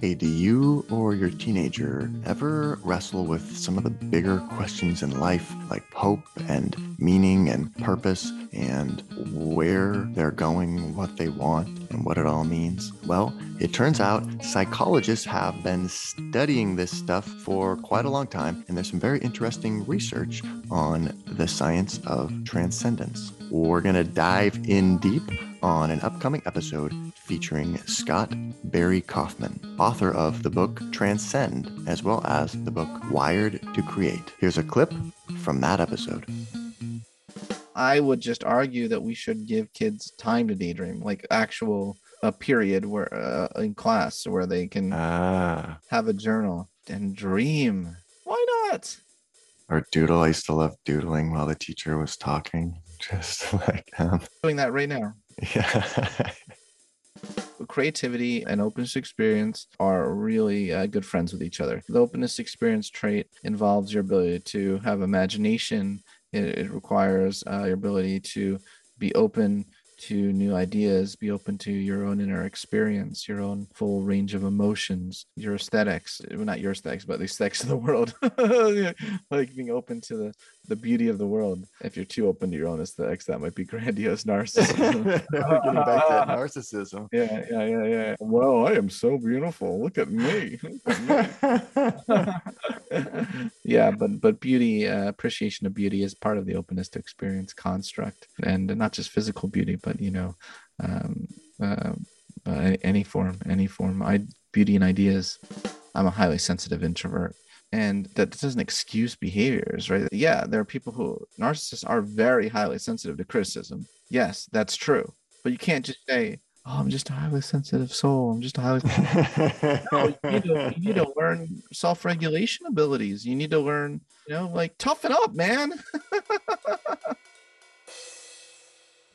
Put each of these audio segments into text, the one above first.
Hey, do you or your teenager ever wrestle with some of the bigger questions in life, like hope and meaning and purpose and where they're going, what they want, and what it all means? Well, it turns out psychologists have been studying this stuff for quite a long time, and there's some very interesting research on the science of transcendence. We're going to dive in deep on an upcoming episode featuring Scott Barry Kaufman, author of the book Transcend, as well as the book Wired to Create. Here's a clip from that episode. I would just argue that we should give kids time to daydream, like actual a period where uh, in class where they can Ah. have a journal and dream. Why not? Or doodle. I used to love doodling while the teacher was talking. Just like, um, Doing that right now. Yeah. creativity and openness experience are really uh, good friends with each other. The openness experience trait involves your ability to have imagination. It, it requires uh, your ability to be open to new ideas, be open to your own inner experience, your own full range of emotions, your aesthetics, well, not your aesthetics, but the aesthetics of the world. like being open to the, the beauty of the world. If you're too open to your own aesthetics, that might be grandiose narcissism. We're getting back to that narcissism. Yeah, yeah, yeah, yeah. Well, I am so beautiful. Look at me. yeah, but but beauty, uh, appreciation of beauty is part of the openness to experience construct, and not just physical beauty, but you know, um, uh, uh, any form, any form. I beauty and ideas. I'm a highly sensitive introvert. And that doesn't excuse behaviors, right? Yeah, there are people who narcissists are very highly sensitive to criticism. Yes, that's true. But you can't just say, oh, I'm just a highly sensitive soul. I'm just a highly no, you, need to, you need to learn self-regulation abilities. You need to learn, you know, like toughen up, man.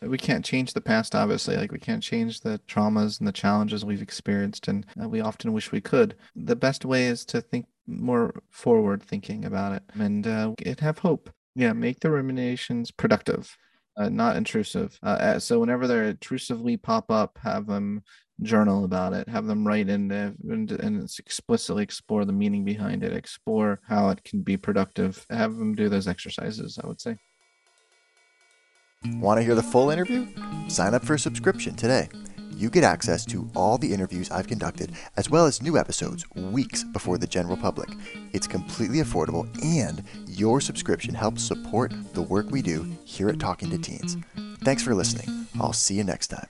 we can't change the past, obviously. Like we can't change the traumas and the challenges we've experienced, and uh, we often wish we could. The best way is to think more forward thinking about it and uh, and have hope. Yeah, make the ruminations productive uh, not intrusive. Uh, so whenever they're intrusively pop up, have them journal about it, have them write in and, and explicitly explore the meaning behind it, explore how it can be productive. Have them do those exercises. I would say. Want to hear the full interview? Sign up for a subscription today. You get access to all the interviews I've conducted, as well as new episodes weeks before the general public. It's completely affordable, and your subscription helps support the work we do here at Talking to Teens. Thanks for listening. I'll see you next time.